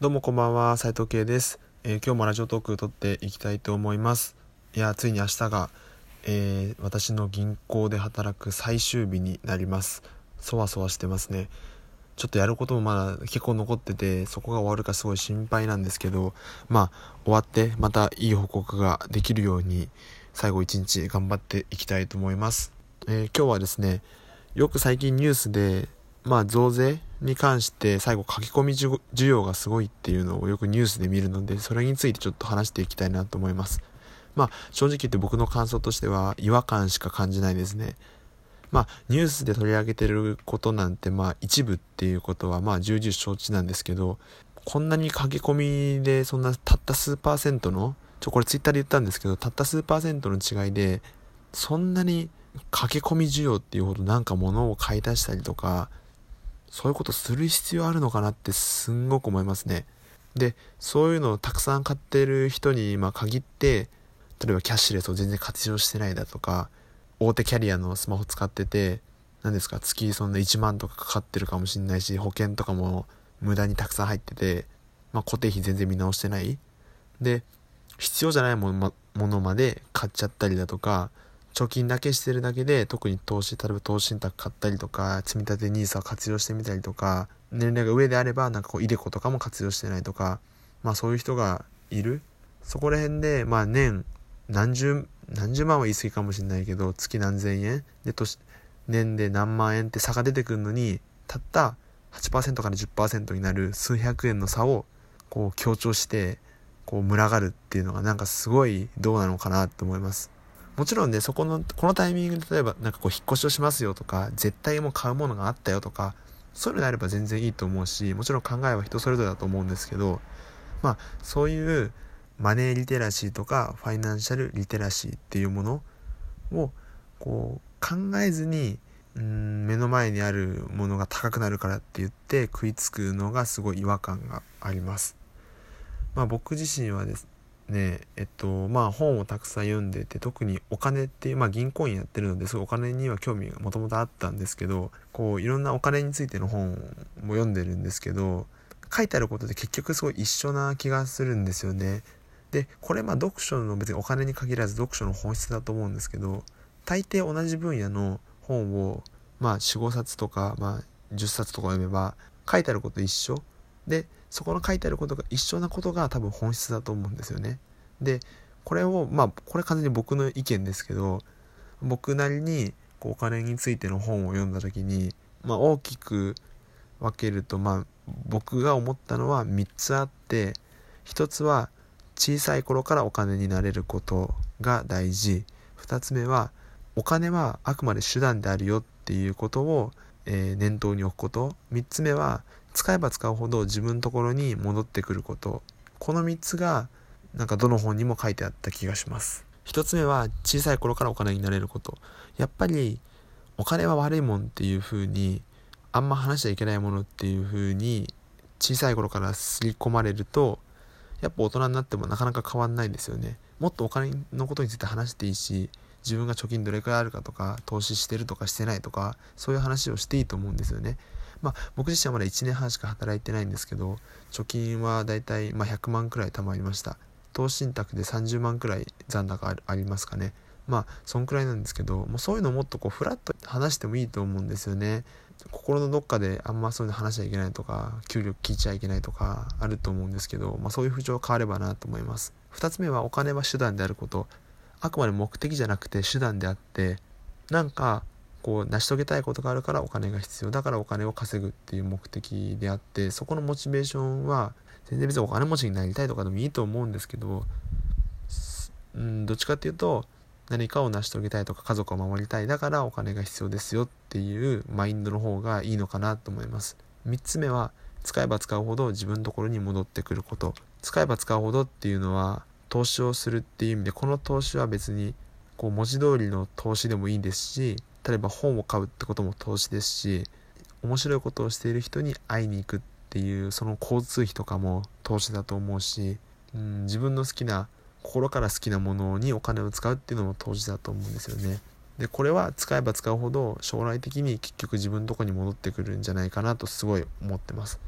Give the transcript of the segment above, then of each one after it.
どうもこんばんは、斉藤慶です、えー、今日もラジオトーク撮っていきたいと思います。いや、ついに明日が、えー、私の銀行で働く最終日になります。そわそわしてますね。ちょっとやることもまだ結構残ってて、そこが終わるかすごい心配なんですけど、まあ、終わってまたいい報告ができるように、最後一日頑張っていきたいと思います。えー、今日はですね、よく最近ニュースで、まあ、増税に関して最後書き込み需要がすごいっていうのをよくニュースで見るので、それについてちょっと話していきたいなと思います。まあ、正直言って僕の感想としては違和感しか感じないですね。まあ、ニュースで取り上げてることなんて、まあ、一部っていうことは、まあ、重々承知なんですけど、こんなに書き込みで、そんなたった数パーセントの、ちょ、これツイッターで言ったんですけど、たった数パーセントの違いで、そんなに駆け込み需要っていうほどなんか物を買い出したりとか、そういうことする必要あるのかなってすんごく思いますね。で、そういうのをたくさん買ってる人に、ま限って、例えばキャッシュレスを全然活用してないだとか、大手キャリアのスマホ使ってて、何ですか、月そんな1万とかかかってるかもしんないし、保険とかも無駄にたくさん入ってて、まあ固定費全然見直してない。で、必要じゃないものまで買っちゃったりだとか、貯金だけしてるだけで、特に投資、例えば投資信託買ったりとか、積み立て NISA を活用してみたりとか、年齢が上であれば、なんかこう、イデコとかも活用してないとか、まあそういう人がいる。そこら辺で、まあ年、何十、何十万は言い過ぎかもしれないけど、月何千円で、年、年で何万円って差が出てくるのに、たった8%から10%になる数百円の差を、こう強調して、こう群がるっていうのがなんかすごいどうなのかなって思います。もちろんね、そこの、このタイミングで例えばなんかこう引っ越しをしますよとか、絶対もう買うものがあったよとか、そういうのであれば全然いいと思うし、もちろん考えは人それぞれだと思うんですけど、まあ、そういうマネーリテラシーとかファイナンシャルリテラシーっていうものをこう考えずにうん目の前にあるものが高くなるからって言って食いつくのがすごい違和感があります。まあ僕自身はですねえっとまあ本をたくさん読んでて特にお金っていうまあ銀行員やってるのですごいお金には興味がもともとあったんですけどこういろんなお金についての本も読んでるんですけど書いてあることで結局すごい一緒な気がするんですよね。でこれまあ読書の別にお金に限らず読書の本質だと思うんですけど大抵同じ分野の本をまあ45冊とか、まあ、10冊とか読めば書いてあること一緒でそこの書いてあることが一緒なことが多分本質だと思うんですよね。でこれをまあこれ完全に僕の意見ですけど僕なりにこうお金についての本を読んだ時に、まあ、大きく分けるとまあ僕が思ったのは3つあって1つは小さい頃からお金になれることが大事2つ目はお金はあくまで手段であるよっていうことを、えー、念頭に置くこと3つ目は使えば使うほど自分のところに戻ってくること。この3つがなんかどの本にも書いてあった気がします。1つ目は小さい頃からお金になれること。やっぱりお金は悪いもんっていう風にあんま話しちゃいけないものっていう風に小さい頃から刷り込まれるとやっぱ大人になってもなかなか変わんないんですよね。もっとお金のことについて話していいし自分が貯金どれくらいあるかとか投資してるとかしてないとかそういう話をしていいと思うんですよね。まあ、僕自身はまだ1年半しか働いてないんですけど貯金はだいたいま100万くらい貯まりました。投資信託で30万くらい残高ありますかね。まあそんくらいなんですけどもうそういうのもっとこうフラッと話してもいいと思うんですよね。心のどっかであんまそういうの話しちゃいけないとか給料聞いちゃいけないとかあると思うんですけど、まあ、そういう風潮変わればなと思います。2つ目はお金は手段であること。あくまで目的じゃなくて手段であってなんかこう成し遂げたいことがあるからお金が必要だからお金を稼ぐっていう目的であってそこのモチベーションは全然別にお金持ちになりたいとかでもいいと思うんですけど、うん、どっちかっていうと何かを成し遂げたいとか家族を守りたいだからお金が必要ですよっていうマインドの方がいいのかなと思います。3つ目は使えば使うほど自分のところに戻ってくること。使えば使うほどっていうのは投資をするっていう意味でこの投資は別にこう文字通りの投資でもいいですし例えば本を買うってことも投資ですし面白いことをしている人に会いに行くっていうその交通費とかも投資だと思うし、うん、自分の好きな心から好きなものにお金を使うっていうのも投資だと思うんですよね。でこれは使えば使うほど将来的に結局自分のとこに戻ってくるんじゃないかなとすごい思ってます。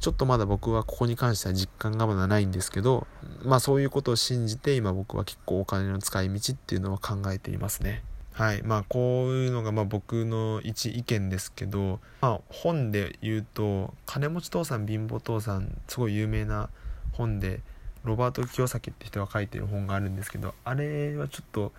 ちょっとまだ僕はここに関しては実感がまだないんですけどまあそういうことを信じて今僕は結構お金の使い道っていうのは考えていますねはい。まあこういうのがまあ僕の一意見ですけど、まあ、本で言うと「金持ち父さん貧乏父さん」すごい有名な本でロバート清崎って人が書いてる本があるんですけどあれはちょっと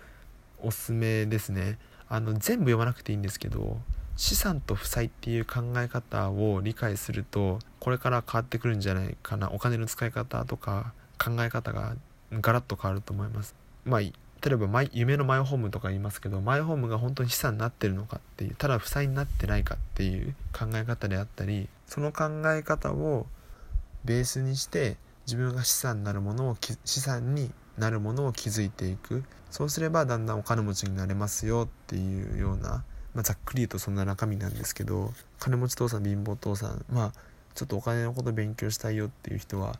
おすすめですね。あの全部読まなくていいんですけど資産と負債っていう考え方を理解するとこれから変わってくるんじゃないかな。お金の使い方とか考え方がガラッと変わると思います。まあ例えば夢のマイホームとか言いますけどマイホームが本当に資産になってるのかっていうただ負債になってないかっていう考え方であったりその考え方をベースにして自分が資産になるものを資産になるものを築いていく。そうすればだんだんお金持ちになれますよっていうようなまあ、ざっくり言うとそんな中身なんですけど金持ち父さん貧乏父さんまあちょっとお金のこと勉強したいよっていう人は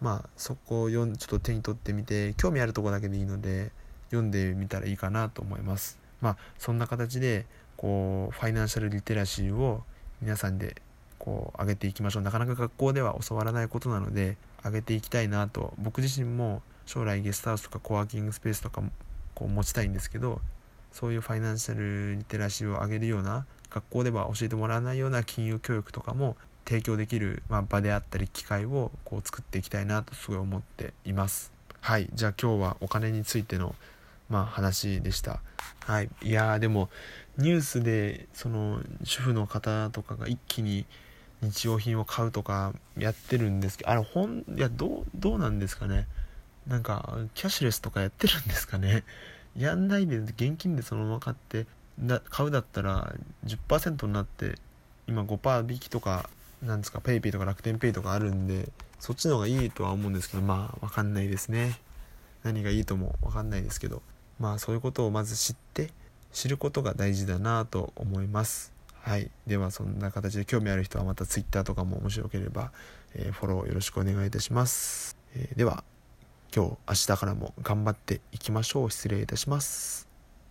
まあそこを読んちょっと手に取ってみて興味あるとこだけでいいので読んでみたらいいかなと思います。まあそんな形でこうファイナンシャルリテラシーを皆さんでこう上げていきましょう。なかなか学校では教わらないことなので上げていきたいなと僕自身も将来ゲストハウスとかコワーキングスペースとかこう持ちたいんですけどそういうファイナンシャルリテラシーを上げるような学校では教えてもらわないような金融教育とかも提供できる、まあ、場であったり機会をこう作っていきたいなとすごい思っています。はい。じゃあ今日はお金についてのまあ話でした。はい。いやでもニュースでその主婦の方とかが一気に日用品を買うとかやってるんですけどあれ本いやどうどうなんですかね？なんかキャッシュレスとかやってるんですかね？やんないで現金でそのまま買って買うだったら10%になって今5%引きとかなんですか PayPay とか楽天ペイとかあるんでそっちの方がいいとは思うんですけどまあ分かんないですね。何がいいとも分かんないですけど。まあそういうことをまず知って知ることが大事だなと思います。はい。ではそんな形で興味ある人はまた Twitter とかも面白ければ、えー、フォローよろしくお願いいたします、えー、では今日明日からも頑張っていきましょう。失礼いたします。